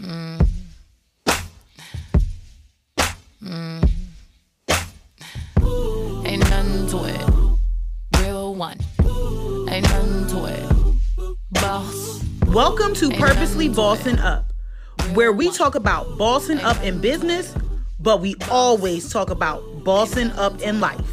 Mm. Mm. Ain't nothing to it. Real one. Ain't nothing to it. Boss. Welcome to Purposely Bossing Up, where we talk about bossing up in business, but we always talk about bossing up in life.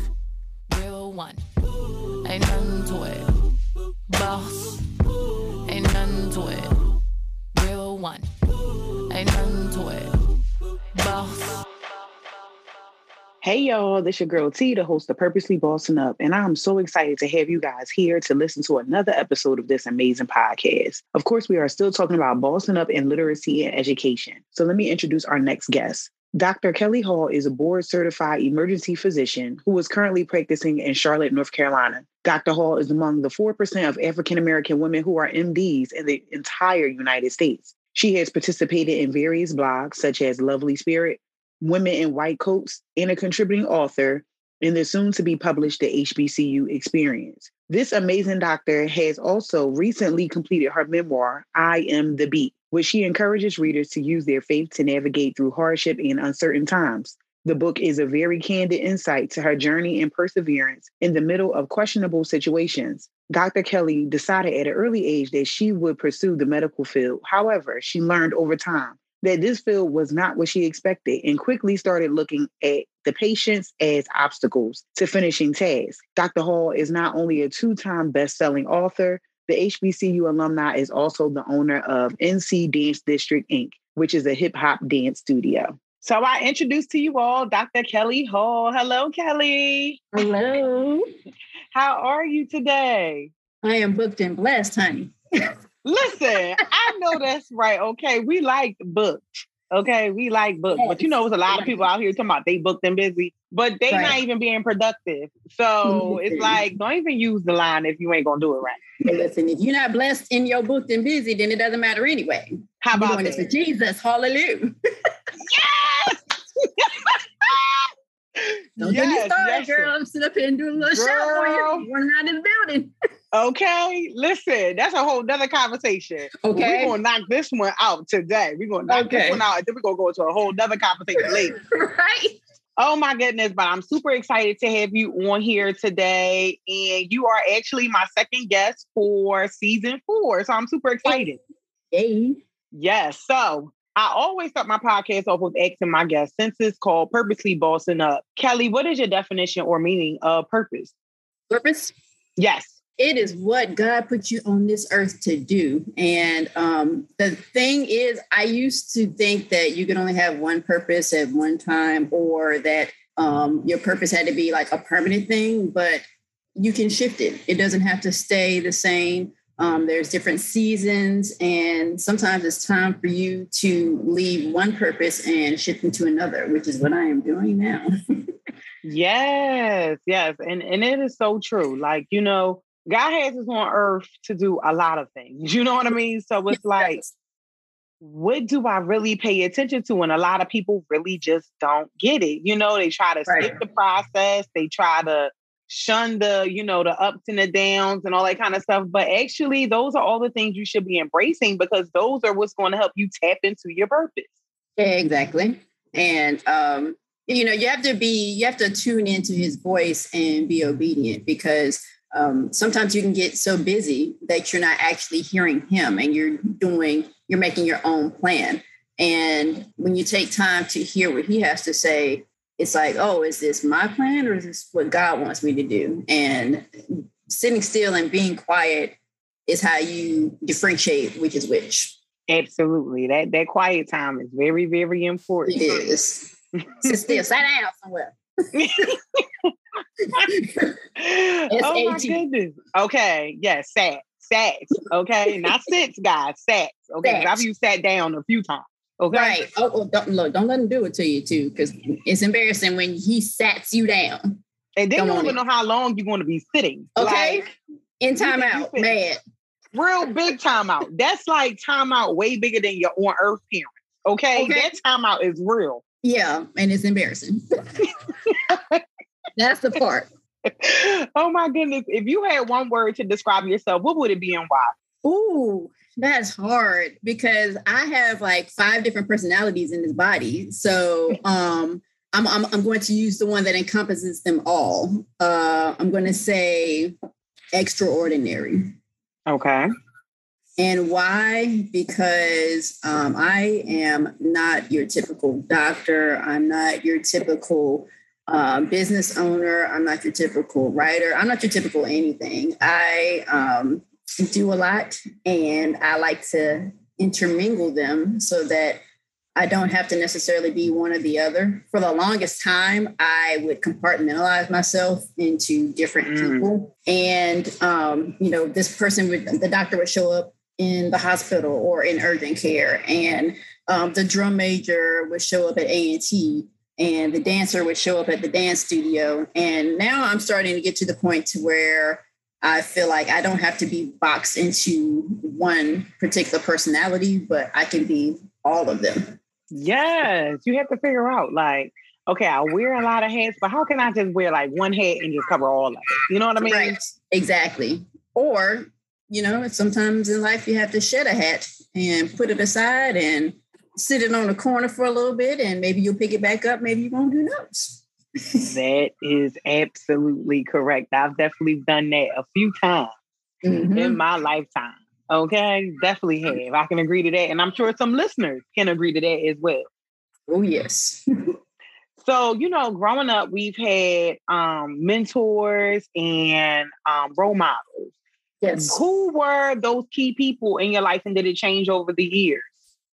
Hey y'all, this your girl T, the host of Purposely Bossing Up, and I'm so excited to have you guys here to listen to another episode of this amazing podcast. Of course, we are still talking about bossing up in literacy and education. So let me introduce our next guest. Dr. Kelly Hall is a board certified emergency physician who is currently practicing in Charlotte, North Carolina. Dr. Hall is among the 4% of African American women who are MDs in the entire United States. She has participated in various blogs such as Lovely Spirit, Women in White Coats, and a contributing author in the soon to be published The HBCU Experience. This amazing doctor has also recently completed her memoir, I Am the Beat, which she encourages readers to use their faith to navigate through hardship and uncertain times. The book is a very candid insight to her journey and perseverance in the middle of questionable situations. Dr. Kelly decided at an early age that she would pursue the medical field. However, she learned over time that this field was not what she expected and quickly started looking at the patients as obstacles to finishing tasks. Dr. Hall is not only a two time best selling author, the HBCU alumni is also the owner of NC Dance District Inc., which is a hip hop dance studio. So I introduce to you all Dr. Kelly Hall. Hello, Kelly. Hello. How are you today? I am booked and blessed, honey. Listen, I know that's right. Okay, we like booked. Okay, we like booked, but you know, there's a lot of people out here talking about they booked and busy, but they Right. not even being productive. So it's like, don't even use the line if you ain't gonna do it right. Hey, listen, if you're not blessed in your booked and busy, then it doesn't matter anyway. How about this? Jesus. Hallelujah. Yes! Don't get me Yes, started, yes, girl. I'm sitting up here and doing a little shout for Girl. you. Running around in the building. Okay, listen, that's a whole nother conversation. Okay. We're gonna knock this one out today. We're gonna knock this one out, and then we're gonna go into a whole nother conversation later. right? Oh my goodness, but I'm super excited to have you on here today. And you are actually my second guest for season four. So I'm super excited. Yay. Yes. So I always start my podcast off with asking my guests, since it's called Purposely Bossing Up. Kelly, what is your definition or meaning of purpose? Purpose. Yes. it is what God put you on this earth to do. And um, the thing is, I used to think that you could only have one purpose at one time, or that um, your purpose had to be like a permanent thing, but you can shift it. It doesn't have to stay the same. Um, there's different seasons, and sometimes it's time for you to leave one purpose and shift into another, which is what I am doing now. Yes, yes. And and it is so true. Like, you know, God has us on earth to do a lot of things. You know what I mean? So it's like, what do I really pay attention to? And a lot of people really just don't get it. You know, they try to Right. skip the process, they try to shun the, you know, the ups and the downs and all that kind of stuff. But actually, those are all the things you should be embracing because those are what's going to help you tap into your purpose. Exactly. And um, you know, you have to be you have to tune into his voice and be obedient because um, sometimes you can get so busy that you're not actually hearing him and you're doing you're making your own plan. And when you take time to hear what he has to say, it's like, oh, is this my plan or is this what God wants me to do? And sitting still and being quiet is how you differentiate which is which. Absolutely. That that quiet time is very, very important. It is. Sit still, sit down somewhere. oh my goodness. Okay. Yes, sat. Sat. Okay. Not sits, guys. Sat. Okay. I've used sat down a few times. Okay. Right. Oh, oh, don't look. Don't let him do it to you too, because it's embarrassing when he sats you down. And then you don't on even know how long you're going to be sitting. Okay. Like, In timeout, mad. real big timeout. That's like timeout way bigger than your on earth parents. Okay. Okay. That timeout is real. Yeah, and it's embarrassing. That's the part. oh my goodness. If you had one word to describe yourself, what would it be and why? Ooh, that's hard because I have like five different personalities in this body. So um I'm, I'm, I'm going to use the one that encompasses them all. Uh, I'm going to say extraordinary. Okay. And why? Because um, I am not your typical doctor. I'm not your typical uh, business owner. I'm not your typical writer. I'm not your typical anything. I um, do a lot and I like to intermingle them so that I don't have to necessarily be one or the other. For the longest time, I would compartmentalize myself into different mm. people. And, um, you know, this person would, the doctor would show up in the hospital or in urgent care. And um, the drum major would show up at A&T and the dancer would show up at the dance studio. And now I'm starting to get to the point to where I feel like I don't have to be boxed into one particular personality, but I can be all of them. Yes, you have to figure out like, okay, I wear a lot of hats, but how can I just wear like one hat and just cover all of it? You know what I mean? Right. Exactly. Or, you know, sometimes in life you have to shed a hat and put it aside and sit it on the corner for a little bit and maybe you'll pick it back up, maybe you won't do knows. That is absolutely correct. I've definitely done that a few times mm-hmm. in my lifetime. Okay, definitely have. I can agree to that. And I'm sure some listeners can agree to that as well. Oh, yes. so, you know, growing up, we've had um, mentors and um, role models. Yes. Who were those key people in your life and did it change over the years?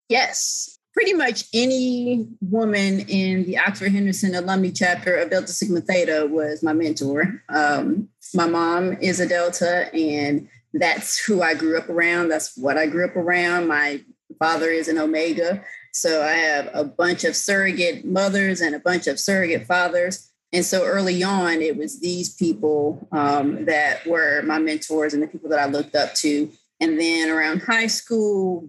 Yes. Pretty much any woman in the Oxford Henderson alumni chapter of Delta Sigma Theta was my mentor. Um, my mom is a Delta, and that's who I grew up around. That's what I grew up around. My father is an Omega. So I have a bunch of surrogate mothers and a bunch of surrogate fathers. And so early on, it was these people um, that were my mentors and the people that I looked up to. And then around high school,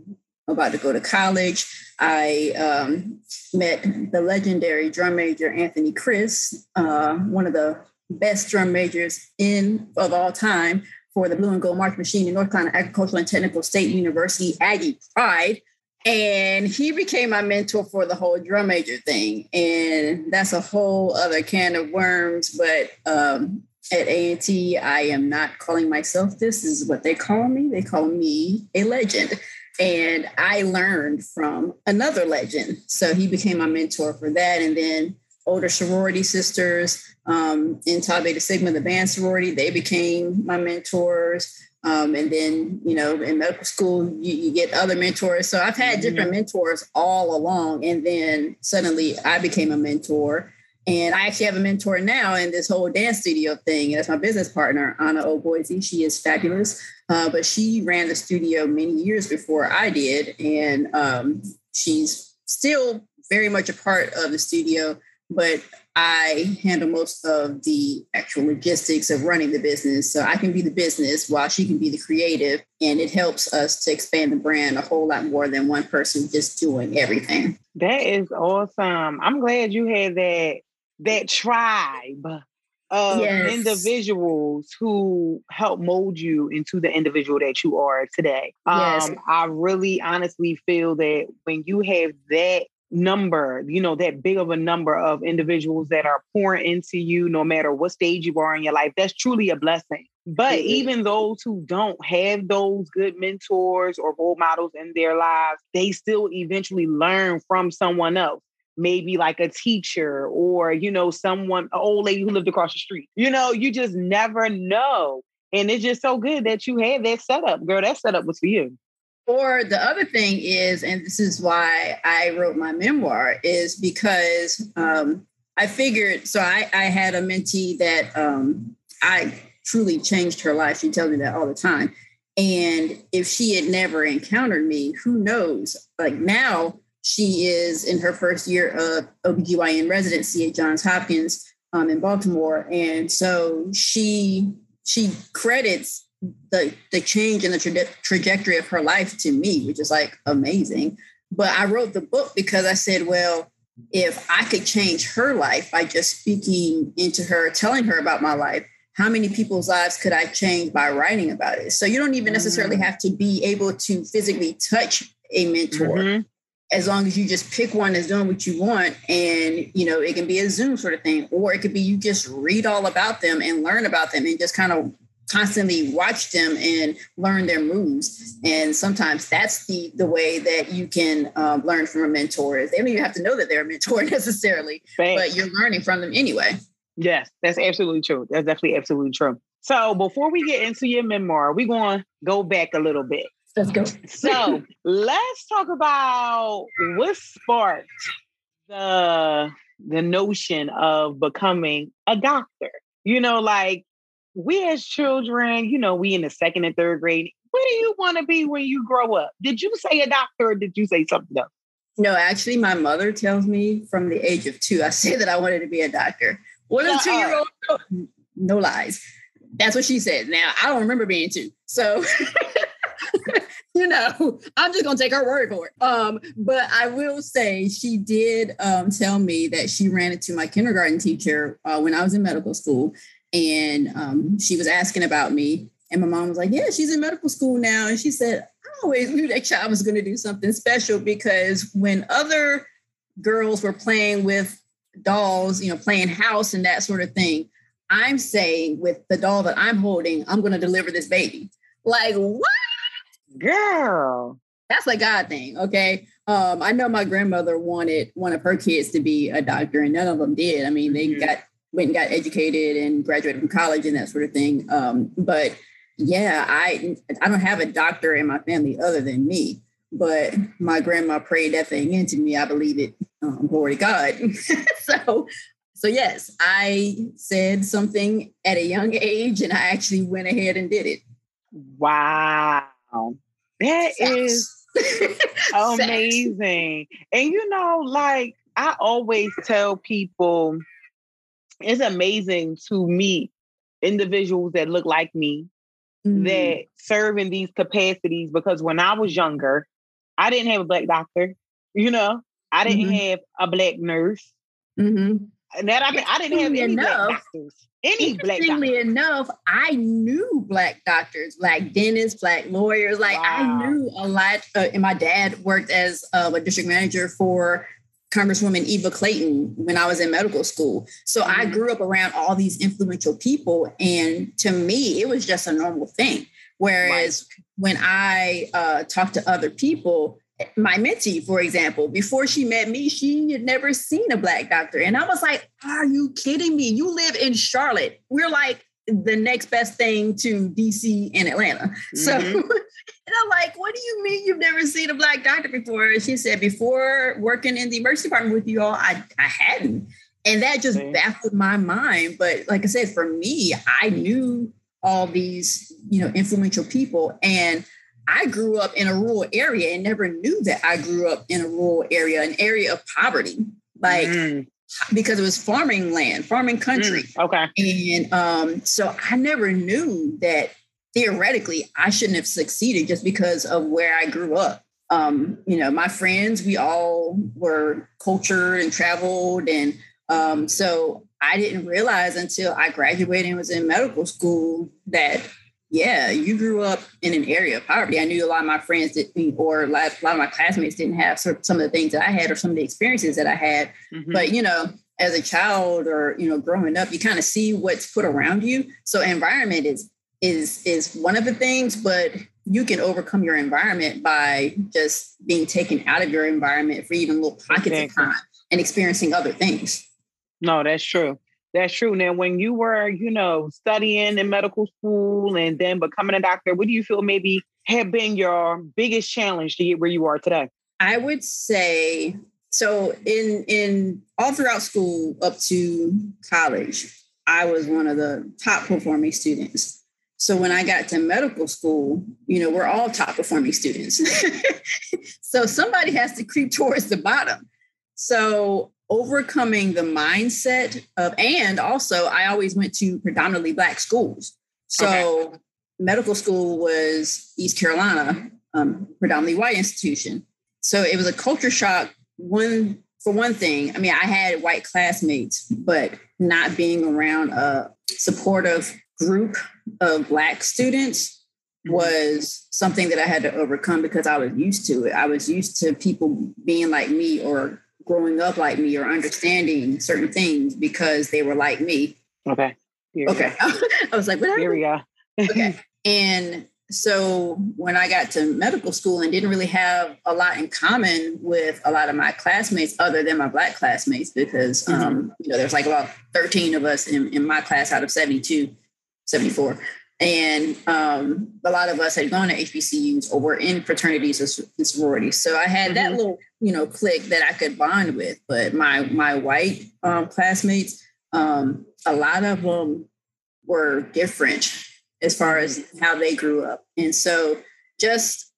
about to go to college, I um, met the legendary drum major Anthony Chris, uh, one of the best drum majors in of all time, for the Blue and Gold March Machine in North Carolina Agricultural and Technical State University, Aggie Pride. And he became my mentor for the whole drum major thing. And that's a whole other can of worms. But um, at A&T, I am not calling myself this. this is what they call me. They call me a legend. And I learned from another legend. So he became my mentor for that. And then older sorority sisters um, in Tau Beta Sigma, the band sorority. They became my mentors. Um, and then, you know, in medical school, you, you get other mentors. So I've had mm-hmm. different mentors all along. And then suddenly I became a mentor. And I actually have a mentor now in this whole dance studio thing. That's my business partner, Anna O'Boise. She is fabulous. Uh, but she ran the studio many years before I did. And um, she's still very much a part of the studio but I handle most of the actual logistics of running the business. So I can be the business while she can be the creative. And it helps us to expand the brand a whole lot more than one person just doing everything. That is awesome. I'm glad you had that that tribe of yes. individuals who help mold you into the individual that you are today. Yes. Um, I really honestly feel that when you have that number, you know, that big of a number of individuals that are pouring into you, no matter what stage you are in your life, that's truly a blessing. But mm-hmm. even those who don't have those good mentors or role models in their lives, they still eventually learn from someone else. Maybe like a teacher or, you know, someone, an old lady who lived across the street. You know, you just never know. And it's just so good that you had that setup. Girl, that setup was for you. Or the other thing is, and this is why I wrote my memoir, is because um, I figured. So I, I had a mentee that um, I truly changed her life. She tells me that all the time. And if she had never encountered me, who knows? Like now, she is in her first year of OBGYN residency at Johns Hopkins um, in Baltimore. And so she she credits the the change in the tra- trajectory of her life to me, which is like amazing. But I wrote the book because I said, well, if I could change her life by just speaking into her, telling her about my life, how many people's lives could I change by writing about it? So you don't even necessarily Mm-hmm. have to be able to physically touch a mentor. Mhm. As long as you just pick one that's doing what you want, and you know it can be a Zoom sort of thing, or it could be you just read all about them and learn about them, and just kind of constantly watch them and learn their moves. And sometimes that's the the way that you can um, learn from a mentor. Is they don't even have to know that they're a mentor necessarily, Facts. but you're learning from them anyway. Yes, that's absolutely true. That's definitely absolutely true. So before we get into your memoir, we're going to go back a little bit. Let's go. So let's talk about what sparked the the notion of becoming a doctor. You know, like we as children, you know, we in the second and third grade. What do you want to be when you grow up? Did you say a doctor or did you say something else? No, actually, my mother tells me from the age of two, I said that I wanted to be a doctor. What a uh, two year old? No lies. That's what she said. Now, I don't remember being two. So, you know, I'm just to take her word for it. Um, but I will say she did um, tell me that she ran into my kindergarten teacher uh, when I was in medical school. And um, she was asking about me. And my mom was like, Yeah, she's in medical school now. And she said, I always knew that child was going to do something special because when other girls were playing with dolls, you know, playing house and that sort of thing, I'm saying with the doll that I'm holding, I'm going to deliver this baby. Like, what? Girl. That's a God thing. Okay. Um, I know my grandmother wanted one of her kids to be a doctor, and none of them did. I mean, they Mhm. got went and got educated and graduated from college and that sort of thing. Um, but yeah, I I don't have a doctor in my family other than me. But my grandma prayed that thing into me. I believe it. Um, glory to God. so, so yes, I said something at a young age, and I actually went ahead and did it. Wow. That is amazing. And you know, like I always tell people, it's amazing to meet individuals that look like me Mm. that serve in these capacities because when I was younger, I didn't have a black doctor, you know, I didn't Mhm. have a black nurse. Mhm. And that I mean, I didn't have any Interestingly black enough- doctors. Any black doctors. Interestingly enough, I knew black doctors, black dentists, black lawyers. Like Wow. I knew a lot. Uh, and my dad worked as uh, a district manager for Congresswoman Eva Clayton when I was in medical school. So I Mhm. grew up around all these influential people, and to me, it was just a normal thing. Whereas when I uh, talked to other people, my mentee, for example, before she met me, she had never seen a black doctor. And I was like, Are you kidding me? You live in Charlotte. We're like the next best thing to DC and Atlanta. So, Mhm. and I'm like, What do you mean you've never seen a black doctor before? And she said, Before working in the emergency department with you all, I, I hadn't. And that just baffled my mind. But like I said, for me, I knew all these, you know, influential people. And I grew up in a rural area and never knew that I grew up in a rural area, an area of poverty, like Mm, because it was farming land, farming country. mm, okay. And um, so I never knew that theoretically I shouldn't have succeeded just because of where I grew up. Um, you know, my friends, we all were cultured and traveled. And um, so I didn't realize until I graduated and was in medical school that, yeah, you grew up in an area of poverty. I knew a lot of my friends didn't, or a lot, of my classmates didn't have some of the things that I had or some of the experiences that I had Mhm. but you know as a child or you know growing up you kind of see what's put around you so environment is is is one of the things but you can overcome your environment by just being taken out of your environment for even little pockets Exactly. of time and experiencing other things No, that's true. That's true. Now, when you were, you know, studying in medical school and then becoming a doctor, what do you feel maybe have been your biggest challenge to get where you are today? I would say so in in all throughout school up to college, I was one of the top performing students. So when I got to medical school, you know, we're all top performing students. so somebody has to creep towards the bottom. So overcoming the mindset of and also I always went to predominantly black schools. So medical school was East Carolina, um, predominantly white institution. So it was a culture shock. One for one thing, I mean, I had white classmates, but not being around a supportive group of Black students mm-hmm. was something that I had to overcome because I was used to it. I was used to people being like me or growing up like me or understanding certain things because they were like me. Okay. Okay. I was like, what? Here we go. okay. And so when I got to medical school and didn't really have a lot in common with a lot of my classmates other than my black classmates, because mm-hmm. um, you know, there's like about 13 of us in, in my class out of 72, 74. And um, a lot of us had gone to HBCUs or were in fraternities and sororities. So I had mm-hmm. that little, you know, clique that I could bond with. But my my white um, classmates, um, a lot of them were different as far as how they grew up. And so just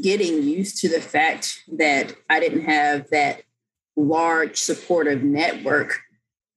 getting used to the fact that I didn't have that large supportive network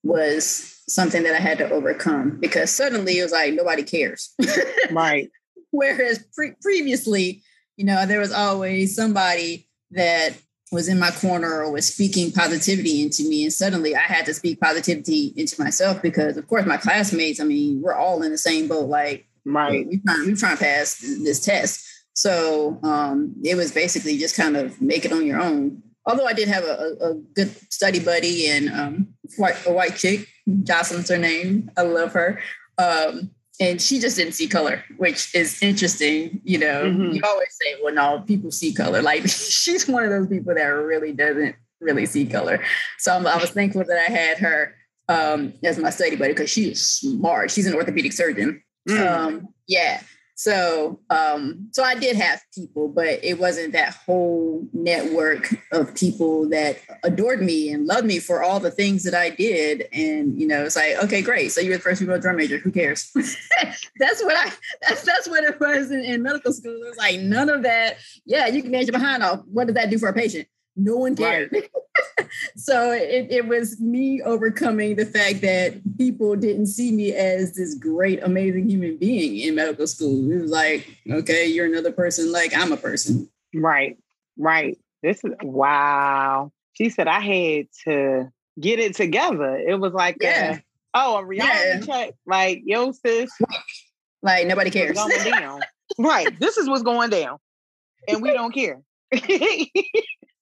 was something that I had to overcome because suddenly it was like nobody cares. right. Whereas pre- previously, you know, there was always somebody that was in my corner or was speaking positivity into me. And suddenly I had to speak positivity into myself because, of course, my classmates, I mean, we're all in the same boat. Like, right. We're trying, we're trying to pass this test. So um, it was basically just kind of make it on your own. Although I did have a, a good study buddy and um, white, a white chick, Jocelyn's her name. I love her. Um, and she just didn't see color, which is interesting. You know, mm-hmm. you always say, well, no, people see color. Like she's one of those people that really doesn't really see color. So I was thankful that I had her um, as my study buddy because she is smart. She's an orthopedic surgeon. Mm. Um, yeah. So, um, so I did have people, but it wasn't that whole network of people that adored me and loved me for all the things that I did. And you know, it's like, okay, great. So you're the first female drum major. Who cares? that's what I. That's that's what it was in, in, medical school. It was like none of that. Yeah, you can manage your behind off. What does that do for a patient? No one cared. Right. so it, it was me overcoming the fact that people didn't see me as this great, amazing human being in medical school. It was like, okay, you're another person like I'm a person. Right, right. This is wow. She said I had to get it together. It was like, yeah. A, oh, a reality yeah. check. Like, yo, sis. Like nobody cares. right. This is what's going down. And we don't care.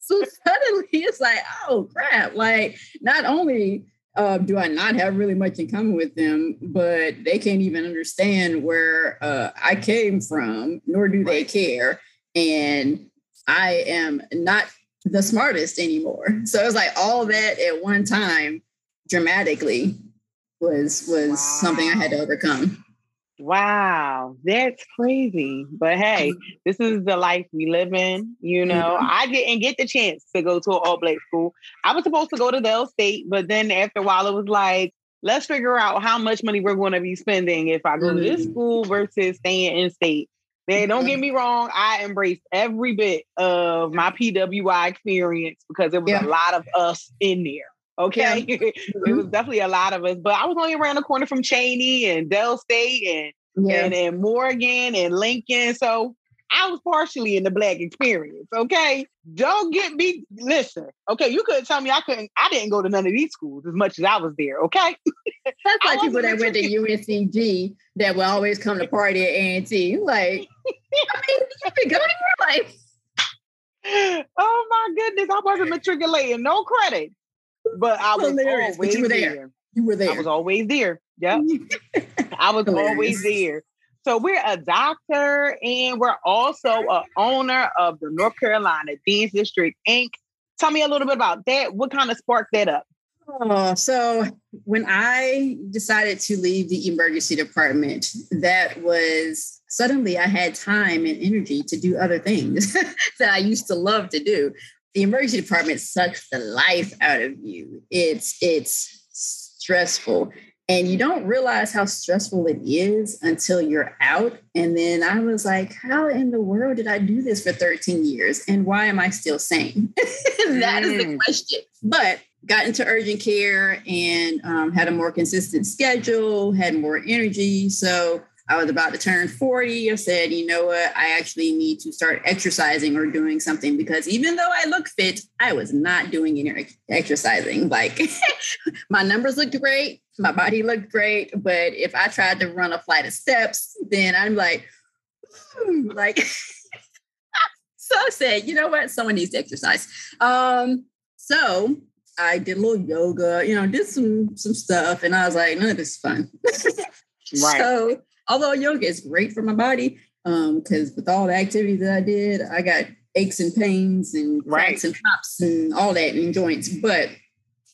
so suddenly it's like, oh crap! Like not only uh, do I not have really much in common with them, but they can't even understand where uh, I came from, nor do they care. And I am not the smartest anymore. So it's like all that at one time dramatically was was wow. something I had to overcome. Wow, that's crazy. But hey, this is the life we live in. You know, mm-hmm. I didn't get the chance to go to an all black school. I was supposed to go to Del State, but then after a while, it was like, let's figure out how much money we're going to be spending if I go mm-hmm. to this mm-hmm. school versus staying in state. Man, don't get mm-hmm. me wrong. I embraced every bit of my PWI experience because there was yeah. a lot of us in there. Okay. Yeah. Mm-hmm. it was definitely a lot of us, but I was only around the corner from Cheyney and Del State and, yeah. and, and Morgan and Lincoln. So I was partially in the black experience. Okay. Don't get me listen. Okay, you couldn't tell me I couldn't I didn't go to none of these schools as much as I was there. Okay. That's like people that went to UNCG that would always come to party at A&T. Like, I mean, you've been going here life. Oh my goodness, I wasn't matriculating. No credit but I was Hilarious, always you were there. there. You were there. I was always there. Yep. I was Hilarious. always there. So we're a doctor and we're also a owner of the North Carolina Dance District Inc. Tell me a little bit about that. What kind of sparked that up? Oh, so when I decided to leave the emergency department, that was suddenly I had time and energy to do other things that I used to love to do the emergency department sucks the life out of you. It's it's stressful. And you don't realize how stressful it is until you're out. And then I was like, how in the world did I do this for 13 years? And why am I still sane? that is the mm. question. But got into urgent care and um, had a more consistent schedule, had more energy. So I was about to turn 40. I said, you know what? I actually need to start exercising or doing something because even though I look fit, I was not doing any exercising. Like my numbers looked great, my body looked great, but if I tried to run a flight of steps, then I'm like, like. so I said, you know what? Someone needs to exercise. Um, so I did a little yoga, you know, did some some stuff, and I was like, none of this is fun. right. So although yoga is great for my body, um, because with all the activities that I did, I got aches and pains and cracks right. and pops and all that in joints, but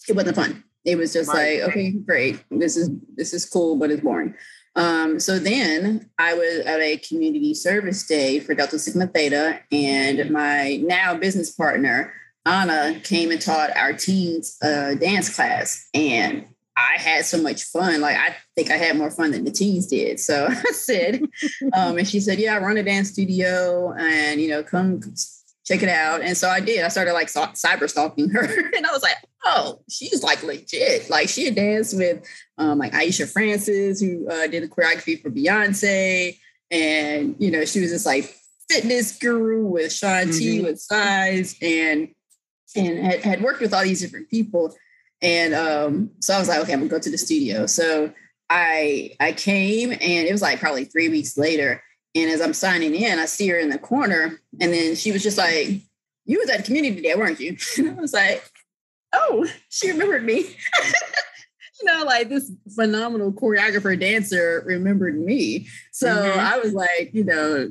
it wasn't fun. It was just right. like, okay, great. This is this is cool, but it's boring. Um, so then I was at a community service day for Delta Sigma Theta, and my now business partner Anna came and taught our teens uh, dance class, and I had so much fun. Like I think I had more fun than the teens did. So I said, um, and she said, "Yeah, I run a dance studio, and you know, come check it out." And so I did. I started like cyber stalking her, and I was like, "Oh, she's like legit. Like she had danced with um, like Aisha Francis, who uh, did the choreography for Beyonce, and you know, she was this like fitness guru with Shaun mm-hmm. T with size and and had, had worked with all these different people. And um, so I was like, okay, I'm gonna go to the studio. So I I came and it was like probably three weeks later. And as I'm signing in, I see her in the corner, and then she was just like, "You was at the community day, weren't you?" And I was like, "Oh, she remembered me." you know, like this phenomenal choreographer dancer remembered me. So mm-hmm. I was like, you know,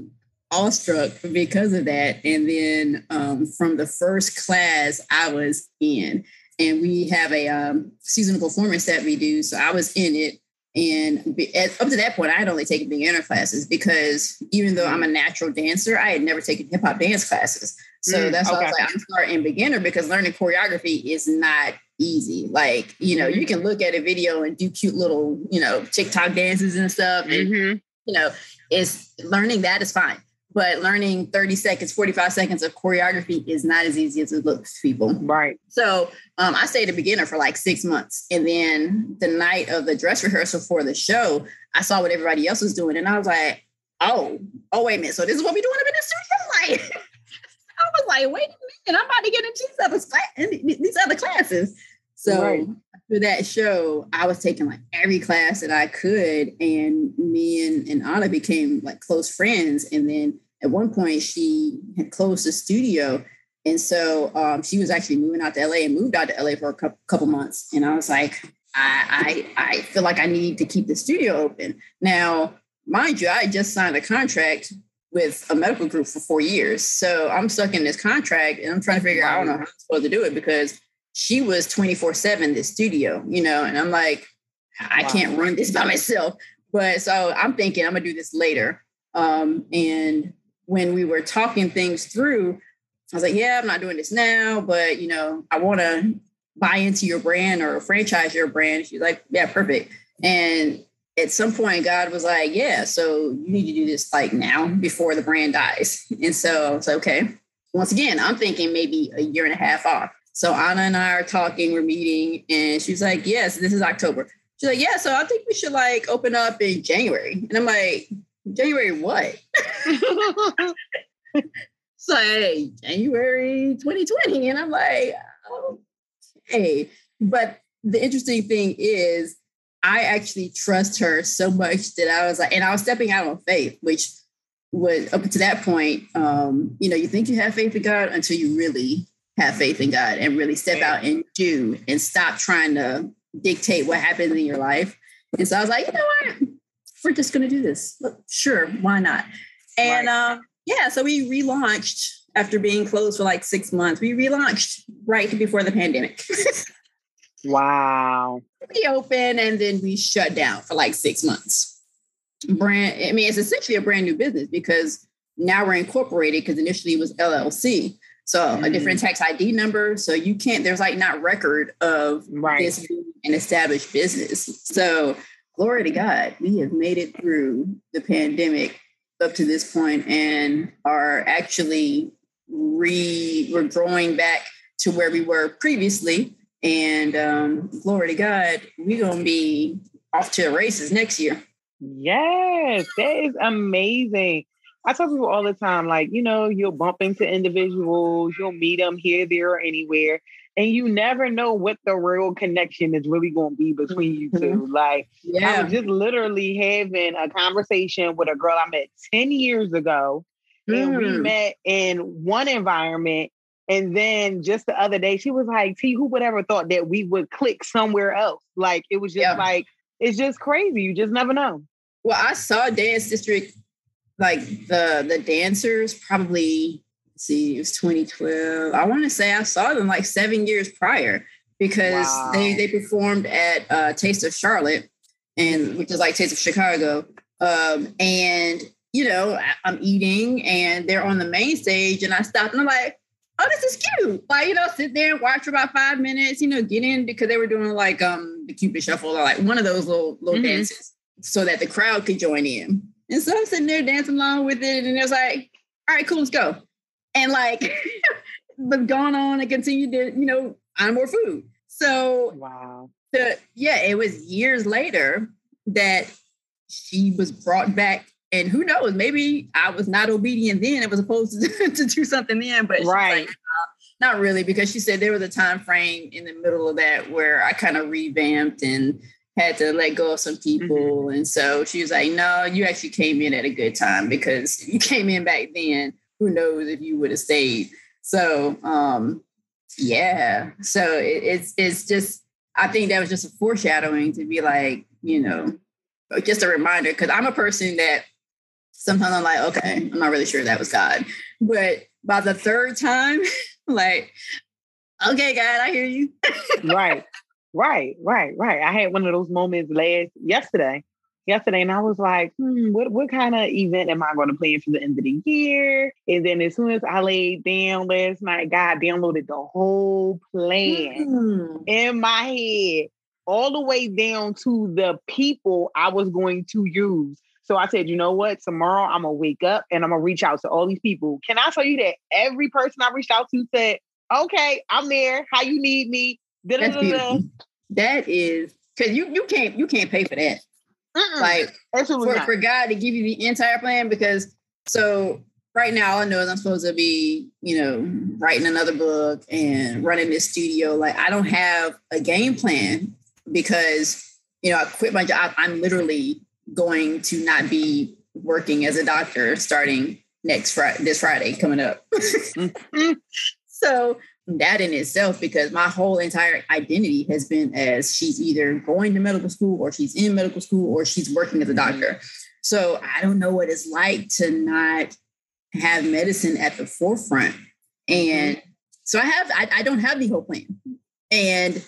awestruck because of that. And then um, from the first class I was in, and we have a um, seasonal performance that we do. So I was in it. And at, up to that point, I had only taken beginner classes because even though I'm a natural dancer, I had never taken hip hop dance classes. So mm, that's why. I was like, I'm starting beginner because learning choreography is not easy. Like, you know, you can look at a video and do cute little, you know, TikTok dances and stuff. And, mm-hmm. you know, it's learning that is fine but learning 30 seconds 45 seconds of choreography is not as easy as it looks people. Right. So um, i stayed a beginner for like six months and then the night of the dress rehearsal for the show i saw what everybody else was doing and i was like oh oh wait a minute so this is what we're doing up in the studio? Like i was like wait a minute i'm about to get into these other, these other classes. So right. After that show, I was taking like every class that I could, and me and, and Anna became like close friends. And then at one point, she had closed the studio, and so um, she was actually moving out to LA and moved out to LA for a couple months. And I was like, I, I I feel like I need to keep the studio open. Now, mind you, I just signed a contract with a medical group for four years, so I'm stuck in this contract, and I'm trying to figure out I don't know how I'm supposed to do it because she was 24 7 the studio, you know, and I'm like, I wow. can't run this by myself. But so I'm thinking I'm gonna do this later. Um, and when we were talking things through, I was like, yeah, I'm not doing this now, but you know, I want to buy into your brand or franchise your brand. She's like, yeah, perfect. And at some point, God was like, yeah, so you need to do this like now before the brand dies. And so it's like, okay. Once again, I'm thinking maybe a year and a half off. So Anna and I are talking, we're meeting, and she's like, Yes, this is October. She's like, Yeah, so I think we should like open up in January. And I'm like, January what? so January 2020. And I'm like, okay. But the interesting thing is I actually trust her so much that I was like, and I was stepping out on faith, which was up to that point, um, you know, you think you have faith in God until you really have faith in God and really step out and do and stop trying to dictate what happens in your life. And so I was like, you know what? We're just going to do this. Sure, why not? And right. uh, yeah, so we relaunched after being closed for like six months. We relaunched right before the pandemic. wow. We opened and then we shut down for like six months. Brand, I mean, it's essentially a brand new business because now we're incorporated because initially it was LLC. So mm. a different tax ID number. So you can't, there's like not record of right. this being an established business. So glory to God, we have made it through the pandemic up to this point and are actually re we're growing back to where we were previously. And um, glory to God, we're gonna be off to the races next year. Yes, that is amazing. I tell people all the time, like, you know, you'll bump into individuals, you'll meet them here, there, or anywhere, and you never know what the real connection is really going to be between you 2 mm-hmm. Like, yeah. I was just literally having a conversation with a girl I met 10 years ago, mm. and we mm. met in one environment. And then just the other day, she was like, T, who would ever thought that we would click somewhere else? Like, it was just yeah. like, it's just crazy. You just never know. Well, I saw Dance District, like the the dancers, probably see, it was 2012. I want to say I saw them like seven years prior because wow. they they performed at uh, Taste of Charlotte, and which is like Taste of Chicago. Um, and you know, I, I'm eating, and they're on the main stage, and I stopped, and I'm like, oh, this is cute. Like, you know, sit there and watch for about five minutes, you know, get in because they were doing like um the Cupid Shuffle or like one of those little little mm-hmm. dances so that the crowd could join in. And so I'm sitting there dancing along with it, and it was like, all right, cool, let's go. And like they've gone on and continued to, you know, on more food. So wow. The yeah, it was years later that she was brought back and who knows, maybe I was not obedient then. It was supposed to, to do something then, but right. Like, not really, because she said there was a time frame in the middle of that where I kind of revamped and had to let go of some people. Mm-hmm. And so she was like, No, you actually came in at a good time because you came in back then. Who knows if you would have stayed? So um yeah. So it, it's it's just I think that was just a foreshadowing to be like, you know, just a reminder because I'm a person that sometimes I'm like, okay, I'm not really sure that was God. But by the third time, like, okay, God, I hear you. right, right, right, right. I had one of those moments last yesterday. Yesterday, and I was like, hmm, what, what kind of event am I going to plan for the end of the year? And then as soon as I laid down last night, God downloaded the whole plan mm. in my head, all the way down to the people I was going to use so I said, you know what? Tomorrow I'm gonna wake up and I'm gonna reach out to all these people. Can I tell you that every person I reached out to said, "Okay, I'm there. How you need me?" That's beautiful. That is because you you can't you can't pay for that. Mm-mm. Like for, for God to give you the entire plan because so right now all I know is I'm supposed to be, you know, writing another book and running this studio. Like I don't have a game plan because you know I quit my job. I'm literally going to not be working as a doctor starting next Friday, this Friday coming up. so that in itself, because my whole entire identity has been as she's either going to medical school or she's in medical school or she's working as a mm-hmm. doctor. So I don't know what it's like to not have medicine at the forefront. And mm-hmm. so I have, I, I don't have the whole plan. And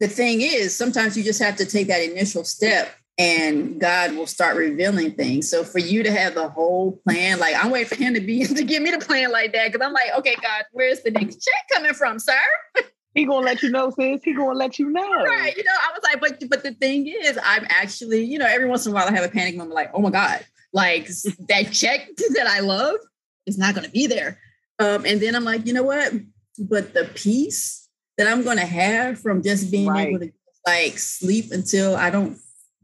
the thing is, sometimes you just have to take that initial step and God will start revealing things. So for you to have the whole plan, like I'm waiting for him to be to give me the plan like that. Cause I'm like, okay, God, where's the next check coming from, sir? He gonna let you know, sis. He gonna let you know. Right. You know, I was like, but but the thing is, I'm actually, you know, every once in a while I have a panic moment, like, oh my God, like that check that I love is not gonna be there. Um, and then I'm like, you know what? But the peace that I'm gonna have from just being right. able to like sleep until I don't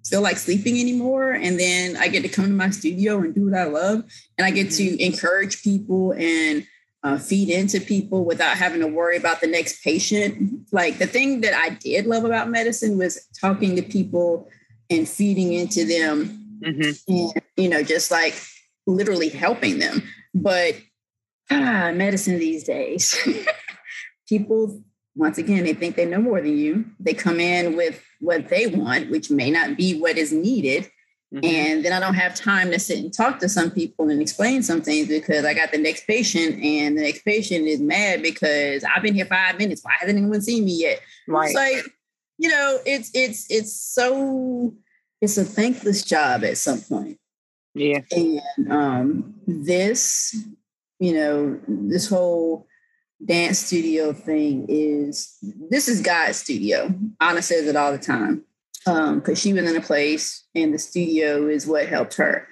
feel like sleeping anymore. And then I get to come to my studio and do what I love. And I get mm-hmm. to encourage people and uh, feed into people without having to worry about the next patient. Like the thing that I did love about medicine was talking to people and feeding into them mm-hmm. and, you know, just like literally helping them. But ah, medicine these days, people once again, they think they know more than you. They come in with what they want, which may not be what is needed. Mm-hmm. And then I don't have time to sit and talk to some people and explain some things because I got the next patient and the next patient is mad because I've been here five minutes. Why hasn't anyone seen me yet? Right. It's like, you know, it's it's it's so it's a thankless job at some point. Yeah. And um this, you know, this whole dance studio thing is this is God's studio. Anna says it all the time because um, she was in a place and the studio is what helped her.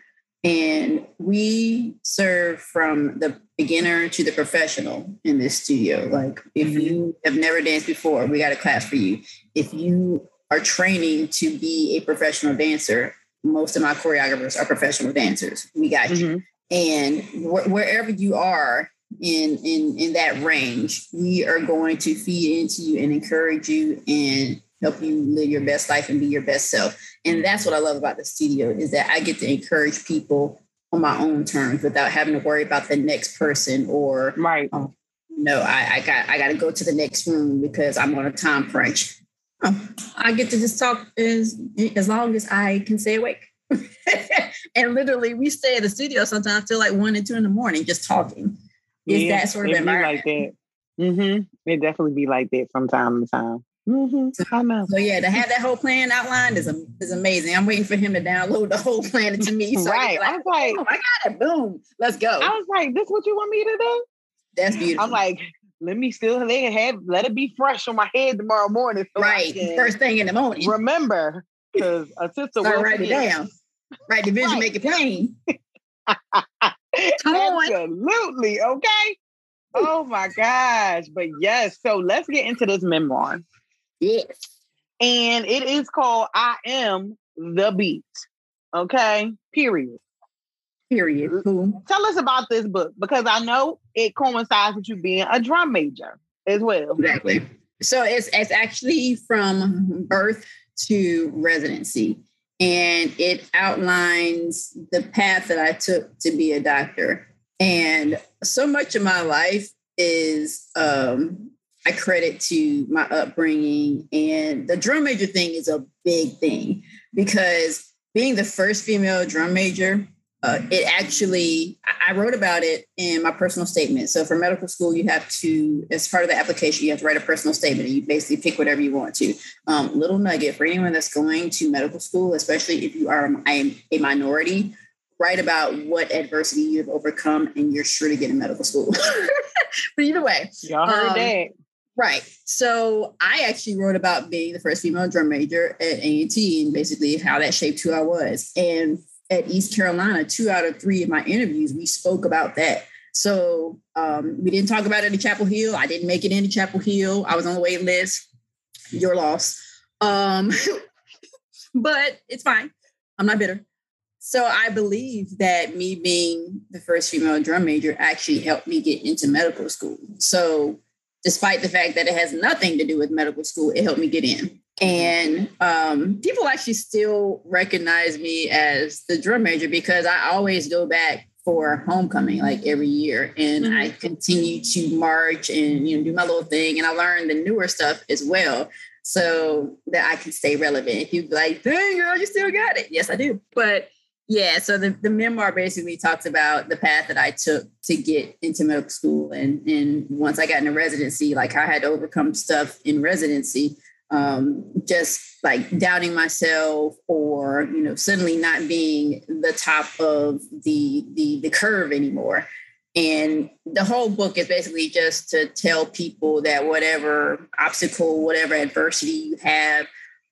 And we serve from the beginner to the professional in this studio. Like, if mm-hmm. you have never danced before, we got a class for you. If you are training to be a professional dancer, most of my choreographers are professional dancers. We got mm-hmm. you. And wh- wherever you are in in in that range, we are going to feed into you and encourage you and help you live your best life and be your best self. And that's what I love about the studio is that I get to encourage people on my own terms without having to worry about the next person or right. Um, no, I, I got I got to go to the next room because I'm on a time crunch. Oh, I get to just talk as as long as I can stay awake. and literally, we stay at the studio sometimes till like one and two in the morning, just talking. Is yeah, that sort of environment? like that. Mm-hmm. It definitely be like that from time to time. Mm-hmm. Know. So yeah, to have that whole plan outlined is is amazing. I'm waiting for him to download the whole plan to me. So right. I, like, I was like, oh, I got it. Boom. Let's go. I was like, this what you want me to do? That's beautiful. I'm like, let me still let it have let it be fresh on my head tomorrow morning. So right. First thing in the morning. Remember, because a sister will write it down. Write the vision, right. make it plain. Come Absolutely. On. Okay. Oh my gosh. But yes, so let's get into this memoir. Yes. And it is called I Am the Beat. Okay. Period. Period. Tell us about this book because I know it coincides with you being a drum major as well. Exactly. So it's it's actually from birth to residency. And it outlines the path that I took to be a doctor. And so much of my life is um, I credit to my upbringing. And the drum major thing is a big thing because being the first female drum major, uh, it actually, I wrote about it in my personal statement. So for medical school, you have to, as part of the application, you have to write a personal statement and you basically pick whatever you want to. Um, little nugget for anyone that's going to medical school, especially if you are a minority, write about what adversity you've overcome and you're sure to get in medical school. but either way. Y'all heard um, that. Right. So I actually wrote about being the first female drum major at A&T and basically how that shaped who I was. And at East Carolina, two out of three of my interviews, we spoke about that. So um, we didn't talk about it Chapel Hill. I didn't make it into Chapel Hill. I was on the wait list. Your loss. Um, but it's fine. I'm not bitter. So I believe that me being the first female drum major actually helped me get into medical school. So despite the fact that it has nothing to do with medical school, it helped me get in. And um, people actually still recognize me as the drum major because I always go back for homecoming like every year and mm-hmm. I continue to march and you know do my little thing and I learn the newer stuff as well so that I can stay relevant. If you like, dang girl, you still got it. Yes, I do. But yeah, so the, the memoir basically talks about the path that I took to get into medical school. And, and once I got into residency, like I had to overcome stuff in residency, um, just like doubting myself or, you know, suddenly not being the top of the, the, the curve anymore. And the whole book is basically just to tell people that whatever obstacle, whatever adversity you have,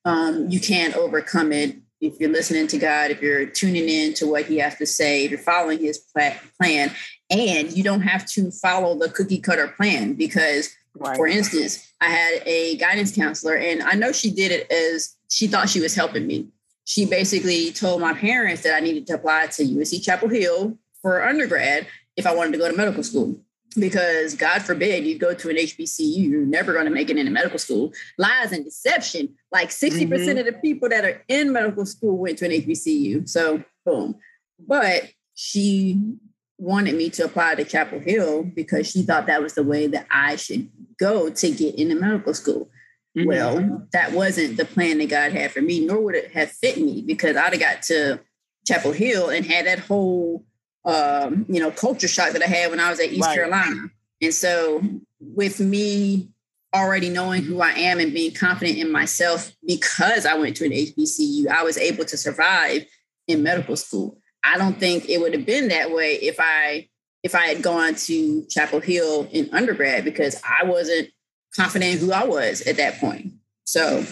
um, you can't overcome it if you're listening to God, if you're tuning in to what He has to say, if you're following His plan, and you don't have to follow the cookie cutter plan because, right. for instance, I had a guidance counselor, and I know she did it as she thought she was helping me. She basically told my parents that I needed to apply to UNC Chapel Hill for undergrad if I wanted to go to medical school because God forbid you go to an HBCU, you're never going to make it into medical school. Lies and deception. Like 60% mm hmm of the people that are in medical school went to an HBCU. So boom. But she wanted me to apply to Chapel Hill because she thought that was the way that I should go to get into medical school. Mm-hmm. Well, that wasn't the plan that God had for me, nor would it have fit me because I'd have got to Chapel Hill and had that whole um, you know, culture shock that I had when I was at East right. Carolina. And so with me already knowing who I am and being confident in myself because I went to an HBCU, I was able to survive in medical school. I don't think it would have been that way if I if I had gone to Chapel Hill in undergrad because I wasn't confident in who I was at that point. So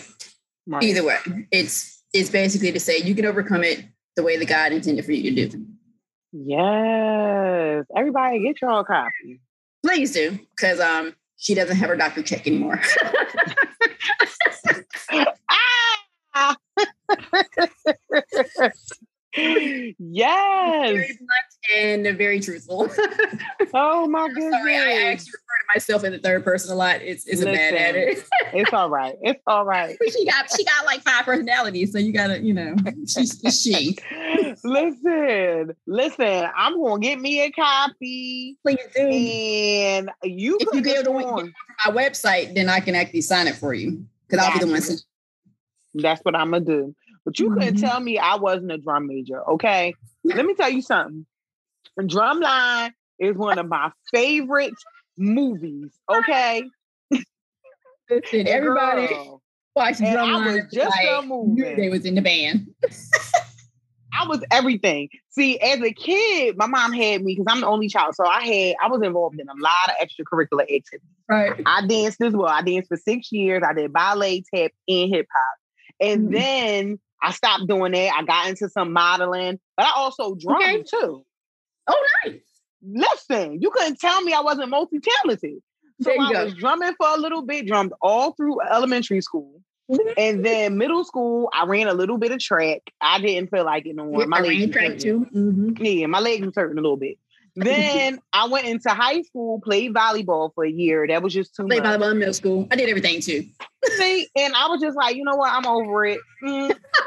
right. either way, it's it's basically to say you can overcome it the way that God intended for you to do. Yes. Everybody get your own copy. Please do, because um she doesn't have her doctor check anymore. ah! Yes. Very blunt and very truthful. oh my goodness. Sorry, I actually refer to myself in the third person a lot. It's it's a bad at it. it's all right. It's all right. she got she got like five personalities, so you gotta, you know, she's she. listen, listen, I'm gonna get me a copy. Please do. And you if you be able to get from my website, then I can actually sign it for you. Because I'll be the one. That's what I'm gonna do. But you mm-hmm. couldn't tell me I wasn't a drum major, okay? Let me tell you something. Drumline is one of my favorite movies, okay? Listen, everybody Girl, watched Drumline. just like, a movie. They was in the band. I was everything. See, as a kid, my mom had me because I'm the only child. So I had I was involved in a lot of extracurricular activities. Right. I danced as well. I danced for six years. I did ballet, tap, and hip hop. And mm-hmm. then I stopped doing that. I got into some modeling, but I also drummed okay. too. Oh, nice. Listen, you couldn't tell me I wasn't multi talented. So I go. was drumming for a little bit, drummed all through elementary school. Mm-hmm. and then middle school, I ran a little bit of track. I didn't feel like it no more. My I legs track too. Mm-hmm. Yeah, my legs were hurting a little bit. Then I went into high school, played volleyball for a year. That was just too much. played much. volleyball in middle school. I did everything too. See, and I was just like, you know what? I'm over it. Mm,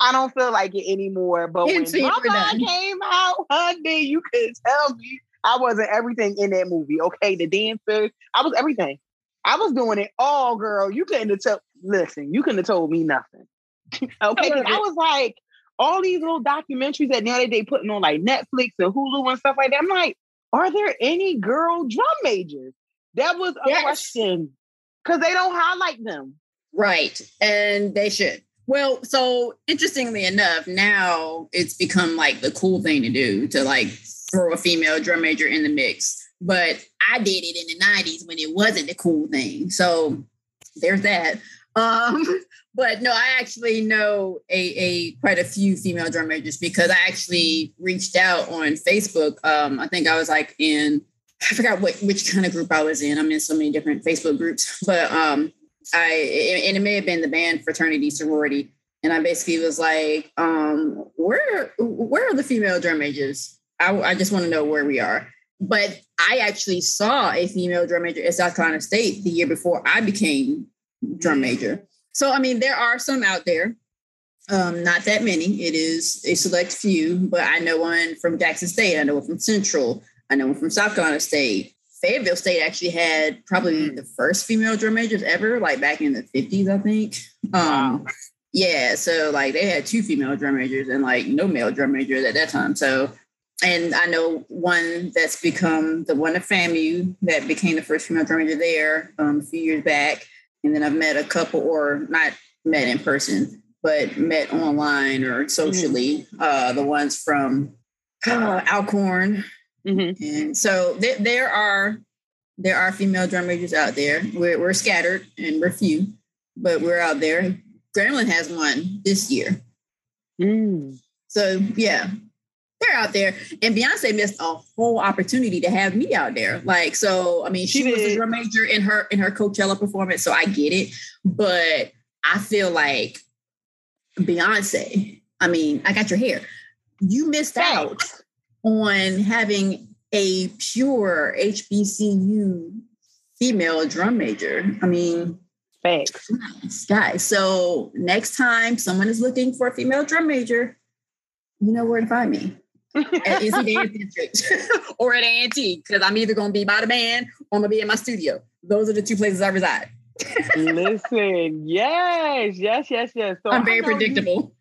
I don't feel like it anymore. But when my came out, honey, you could tell me I wasn't everything in that movie. Okay, the dancers, I was everything. I was doing it all, girl. You couldn't have told. Listen, you couldn't have told me nothing. okay, I, I was like, all these little documentaries that now that they putting on like Netflix and Hulu and stuff like that. I'm like, are there any girl drum majors? That was a yes. question because they don't highlight them. Right, and they should. Well, so interestingly enough, now it's become like the cool thing to do to like throw a female drum major in the mix. But I did it in the 90s when it wasn't the cool thing. So there's that. Um, but no, I actually know a, a quite a few female drum majors because I actually reached out on Facebook. Um, I think I was like in I forgot what which kind of group I was in. I'm in so many different Facebook groups, but um, I and it may have been the band fraternity sorority. And I basically was like, um, where where are the female drum majors? I, I just want to know where we are. But I actually saw a female drum major at South Carolina State the year before I became drum major. So I mean, there are some out there. Um, not that many. It is a select few, but I know one from Jackson State. I know one from Central. I know one from South Carolina State. Fayetteville State actually had probably mm. the first female drum majors ever, like back in the 50s, I think. Um, wow. Yeah, so like they had two female drum majors and like no male drum majors at that time. So, and I know one that's become the one at FAMU that became the first female drum major there um, a few years back. And then I've met a couple, or not met in person, but met online or socially, mm. uh, the ones from uh, Alcorn, Mm-hmm. And so th- there are there are female drum majors out there. We're, we're scattered and we're few, but we're out there. Grambling has one this year. Mm. So yeah, they're out there. And Beyonce missed a whole opportunity to have me out there. Like, so I mean, she, she was a drum major in her in her Coachella performance, so I get it. But I feel like Beyonce, I mean, I got your hair. You missed out on having a pure HBCU female drum major. I mean, thanks, guys. So next time someone is looking for a female drum major, you know where to find me. at NC Dance District or at A&T because I'm either going to be by the band or I'm going to be in my studio. Those are the two places I reside. Listen, yes, yes, yes, yes. So I'm very predictable.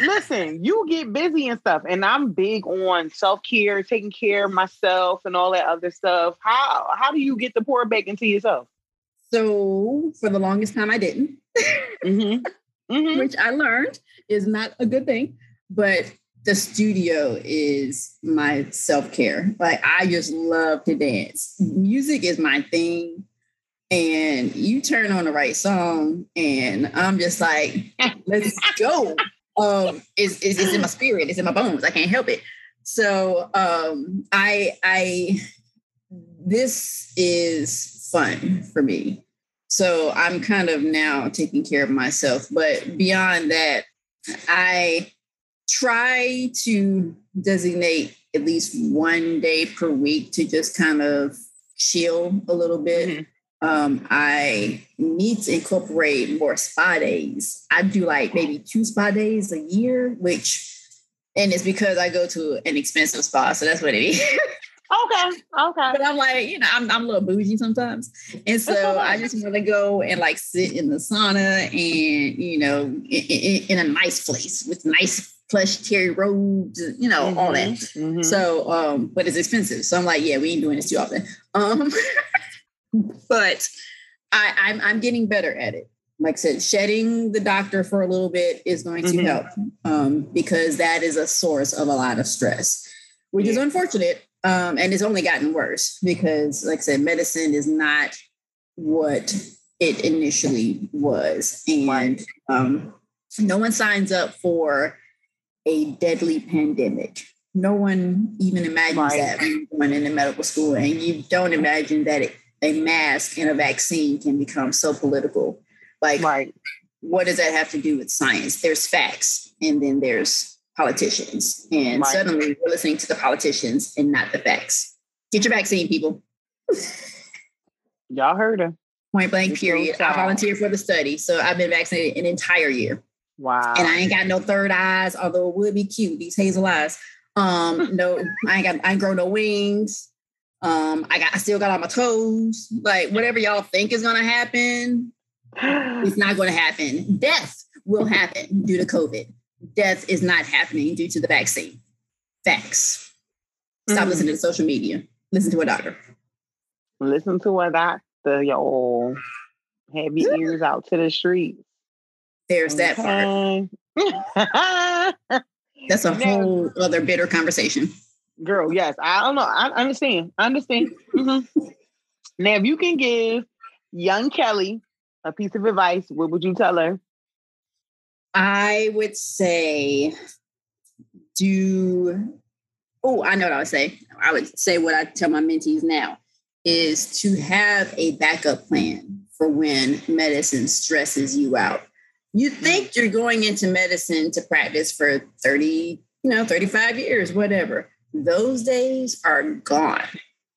Listen, you get busy and stuff, and I'm big on self care, taking care of myself, and all that other stuff. How how do you get the pour back into yourself? So for the longest time, I didn't, mm-hmm. Mm-hmm. which I learned is not a good thing. But the studio is my self care. Like I just love to dance. Music is my thing. And you turn on the right song, and I'm just like, let's go um is, is is in my spirit, it's in my bones. I can't help it. So um I I this is fun for me. So I'm kind of now taking care of myself. But beyond that, I try to designate at least one day per week to just kind of chill a little bit. Mm-hmm. Um, I need to incorporate more spa days. I do like maybe two spa days a year, which, and it's because I go to an expensive spa. So that's what it is. Okay. Okay. But I'm like, you know, I'm, I'm a little bougie sometimes. And so I just want to go and like sit in the sauna and, you know, in, in, in a nice place with nice plush terry robes, you know, mm-hmm. all that. Mm-hmm. So, um, but it's expensive. So I'm like, yeah, we ain't doing this too often. Um, but I, I'm, I'm getting better at it. Like I said, shedding the doctor for a little bit is going to mm-hmm. help um, because that is a source of a lot of stress, which yeah. is unfortunate um, and it's only gotten worse because, like I said, medicine is not what it initially was. And um, no one signs up for a deadly pandemic. No one even imagines right. that when you're going into medical school. And you don't imagine that it, a mask and a vaccine can become so political. Like, right. what does that have to do with science? There's facts, and then there's politicians. And right. suddenly we're listening to the politicians and not the facts. Get your vaccine, people. Y'all heard her. Point blank, period. I volunteered for the study. So I've been vaccinated an entire year. Wow. And I ain't got no third eyes, although it would be cute, these hazel eyes. Um, no, I ain't got I ain't grow no wings. Um, I got I still got on my toes. Like whatever y'all think is gonna happen, it's not gonna happen. Death will happen due to COVID death is not happening due to the vaccine. Facts. Stop mm-hmm. listening to social media. Listen to a doctor. Listen to a doctor, yo. Have your ears out to the streets. There's okay. that part. That's a whole other bitter conversation. Girl, yes. I don't know. I understand. I understand. Mm-hmm. Now, if you can give young Kelly a piece of advice, what would you tell her? I would say do oh, I know what I would say. I would say what I tell my mentees now is to have a backup plan for when medicine stresses you out. You think you're going into medicine to practice for 30, you know, 35 years, whatever. Those days are gone.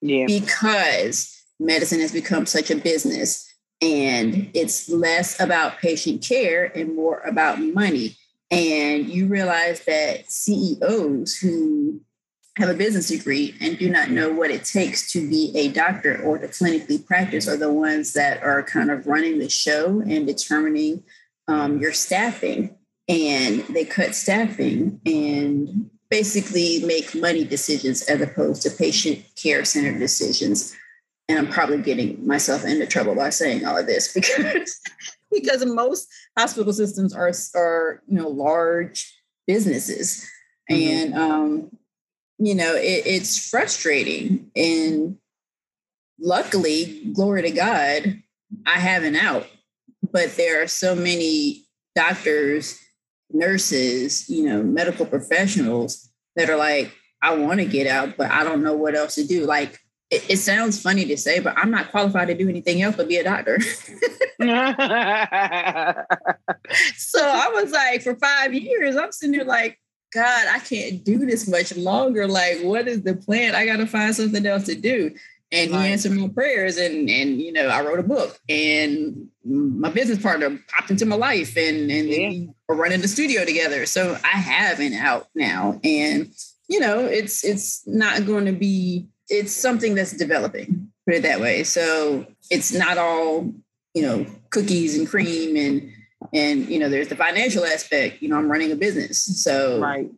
Yeah. Because medicine has become such a business and it's less about patient care and more about money. And you realize that CEOs who have a business degree and do not know what it takes to be a doctor or to clinically practice are the ones that are kind of running the show and determining um, your staffing. And they cut staffing and basically make money decisions as opposed to patient care centered decisions and I'm probably getting myself into trouble by saying all of this because because most hospital systems are are you know large businesses, mm-hmm. and um, you know it, it's frustrating. And luckily, glory to God, I have an out. But there are so many doctors, nurses, you know, medical professionals that are like, I want to get out, but I don't know what else to do. Like it, it, sounds funny to say, but I'm not qualified to do anything else but be a doctor. so I was like, for five years, I'm sitting there like, God, I can't do this much longer. Like, what is the plan? I got to find something else to do. And right. he answered my prayers, and and you know, I wrote a book, and my business partner popped into my life, and and yeah. we are running the studio together. So I have an out now, and you know, it's it's not going to be it's something that's developing, put it that way. So it's not all, you know, cookies and cream and and you know, there's the financial aspect. You know, I'm running a business. So right.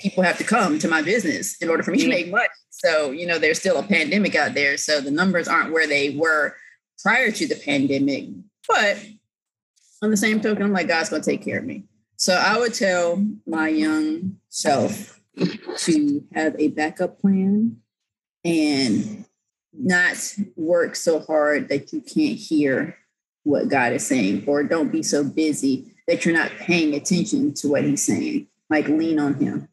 People have to come to my business in order for me to mm-hmm. make money. So, you know, there's still a pandemic out there. So the numbers aren't where they were prior to the pandemic. But on the same token, I'm like, God's gonna take care of me. So I would tell my young self to have a backup plan and not work so hard that you can't hear what God is saying, or don't be so busy that you're not paying attention to what He's saying. Like lean on Him.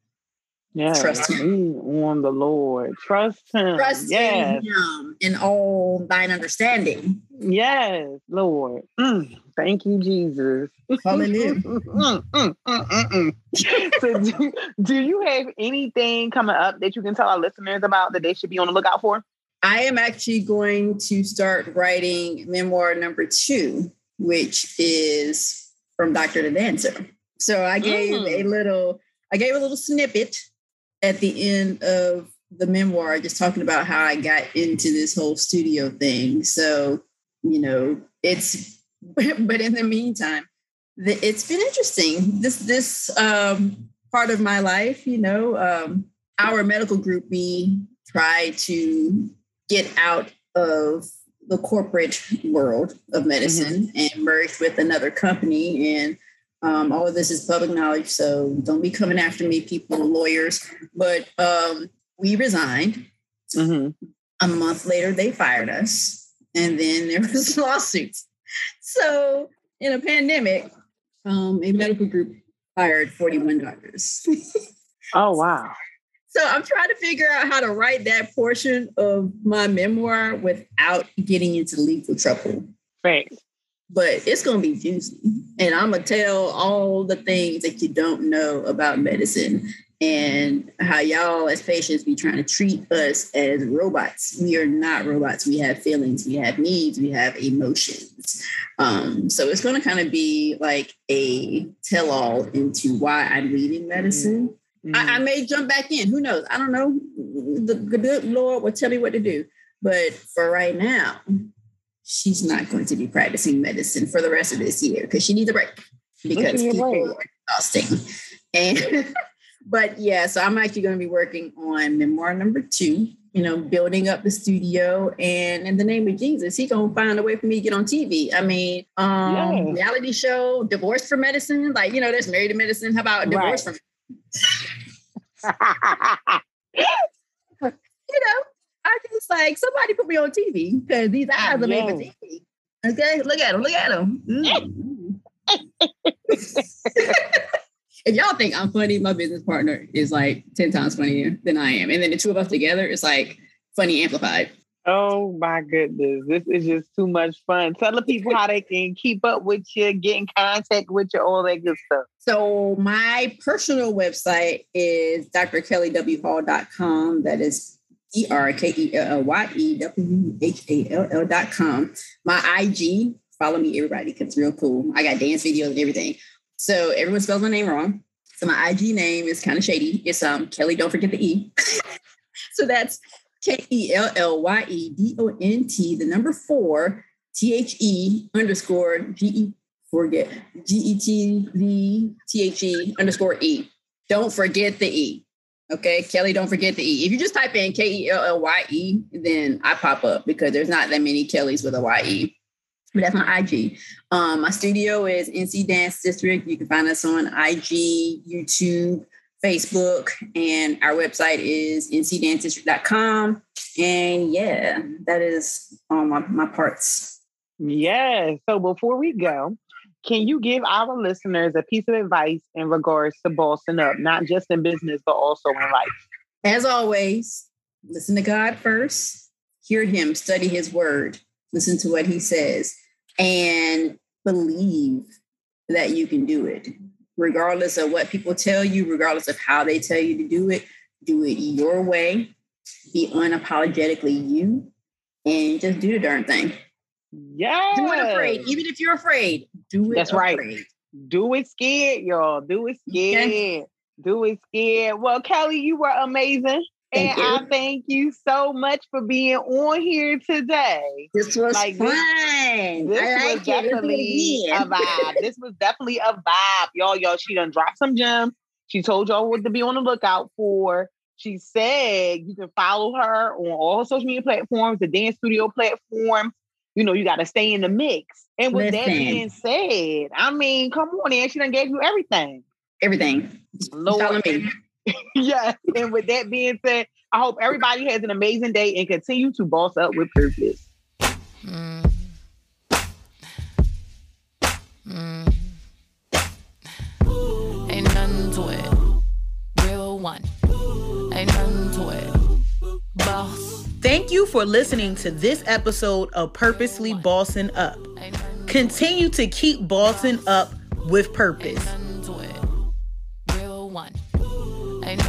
Yes. Trust him. Lean on the Lord. Trust him. Trust yes. in him in all thine understanding. Yes, Lord. Mm, thank you, Jesus. Hallelujah. Mm, mm, mm, so do, do you have anything coming up that you can tell our listeners about that they should be on the lookout for? I am actually going to start writing memoir number two, which is from Dr. the Dancer. So I gave Mm. a little, I gave a little snippet at the end of the memoir, just talking about how I got into this whole studio thing. So, you know, it's, but in the meantime, the, it's been interesting. This, this um, part of my life, you know, um, our medical group, we try to get out of the corporate world of medicine and merge with another company. And um, all of this is public knowledge, so don't be coming after me, people, lawyers. But um, we resigned. Mhm. A month later, they fired us, and then there was lawsuits. So in a pandemic, um, a medical group fired 41 doctors. Oh, wow. So I'm trying to figure out how to write that portion of my memoir without getting into legal trouble. Thanks. But it's going to be juicy. And I'm going to tell all the things that you don't know about medicine and how y'all as patients be trying to treat us as robots. We are not robots. We have feelings, we have needs, we have emotions. Um, so it's going to kind of be like a tell all into why I'm reading medicine. I, I Mhm. may jump back in. Who knows? I don't know. The good Lord will tell me what to do. But for right now, she's not going to be practicing medicine for the rest of this year because she needs a break because people break. are exhausting. And but yeah, so I'm actually going to be working on memoir number two. You know, building up the studio, and in the name of Jesus, he gonna find a way for me to get on TV. I mean, um, reality show, divorce for medicine, like you know, there's married to medicine. How about divorce Right. from you know, I just like somebody put me on TV because these eyes are made for TV. Okay, look at them, look at them. Mm-hmm. if y'all think I'm funny, my business partner is like 10 times funnier than I am. And then the two of us together is like funny amplified. oh, my goodness. This is just too much fun. Tell the people how they can keep up with you, get in contact with you, all that good stuff. So my personal website is drkellywhall.com. That is E R K E L L Y E W H A L L dot com. My IG, follow me, everybody, because it's real cool. I got dance videos and everything. So everyone spells my name wrong. So my IG name is kind of shady. It's um Kelly, don't forget the E. so that's K E L L Y E D O N T, the number four, T H E underscore G E forget G E T V T H E underscore E. Don't forget the E. Okay, Kelly, don't forget the E. If you just type in K E L L Y E, then I pop up because there's not that many Kellys with a Y E. But that's my IG. Um, my studio is NC Dance District. You can find us on IG, YouTube, Facebook, and our website is ncdancedistrict.com. And yeah, that is all my, my parts. Yes. So before we go, can you give our listeners a piece of advice in regards to bossing up, not just in business, but also in life? As always, listen to God first, hear Him, study His word, listen to what He says, and believe that you can do it. Regardless of what people tell you, regardless of how they tell you to do it, do it your way, be unapologetically you, and just do the darn thing. Yeah. Do it afraid. Even if you're afraid, do it That's right. Do it scared, y'all. Do it scared. Okay. Do it scared. Well, Kelly, you were amazing. Thank and you. I thank you so much for being on here today. This was Like fun. this- This I was like it. It definitely a vibe. this was definitely a vibe. Y'all, y'all, she done dropped some gems. She told y'all what to be on the lookout for. She said you can follow her on all social media platforms, the dance studio platform. You know, you got to stay in the mix. And with that being said, I mean, come on, and she done gave you everything. Everything. Lord. Me. yes. And with that being said, I hope everybody has an amazing day and continue to boss up with purpose. Mm. Mm. Ain't nothing to it. Real one. to it. Boss. Thank you for listening to this episode of Purposely Bossing Up. Continue to keep bossing up with purpose. Real one. Ain't.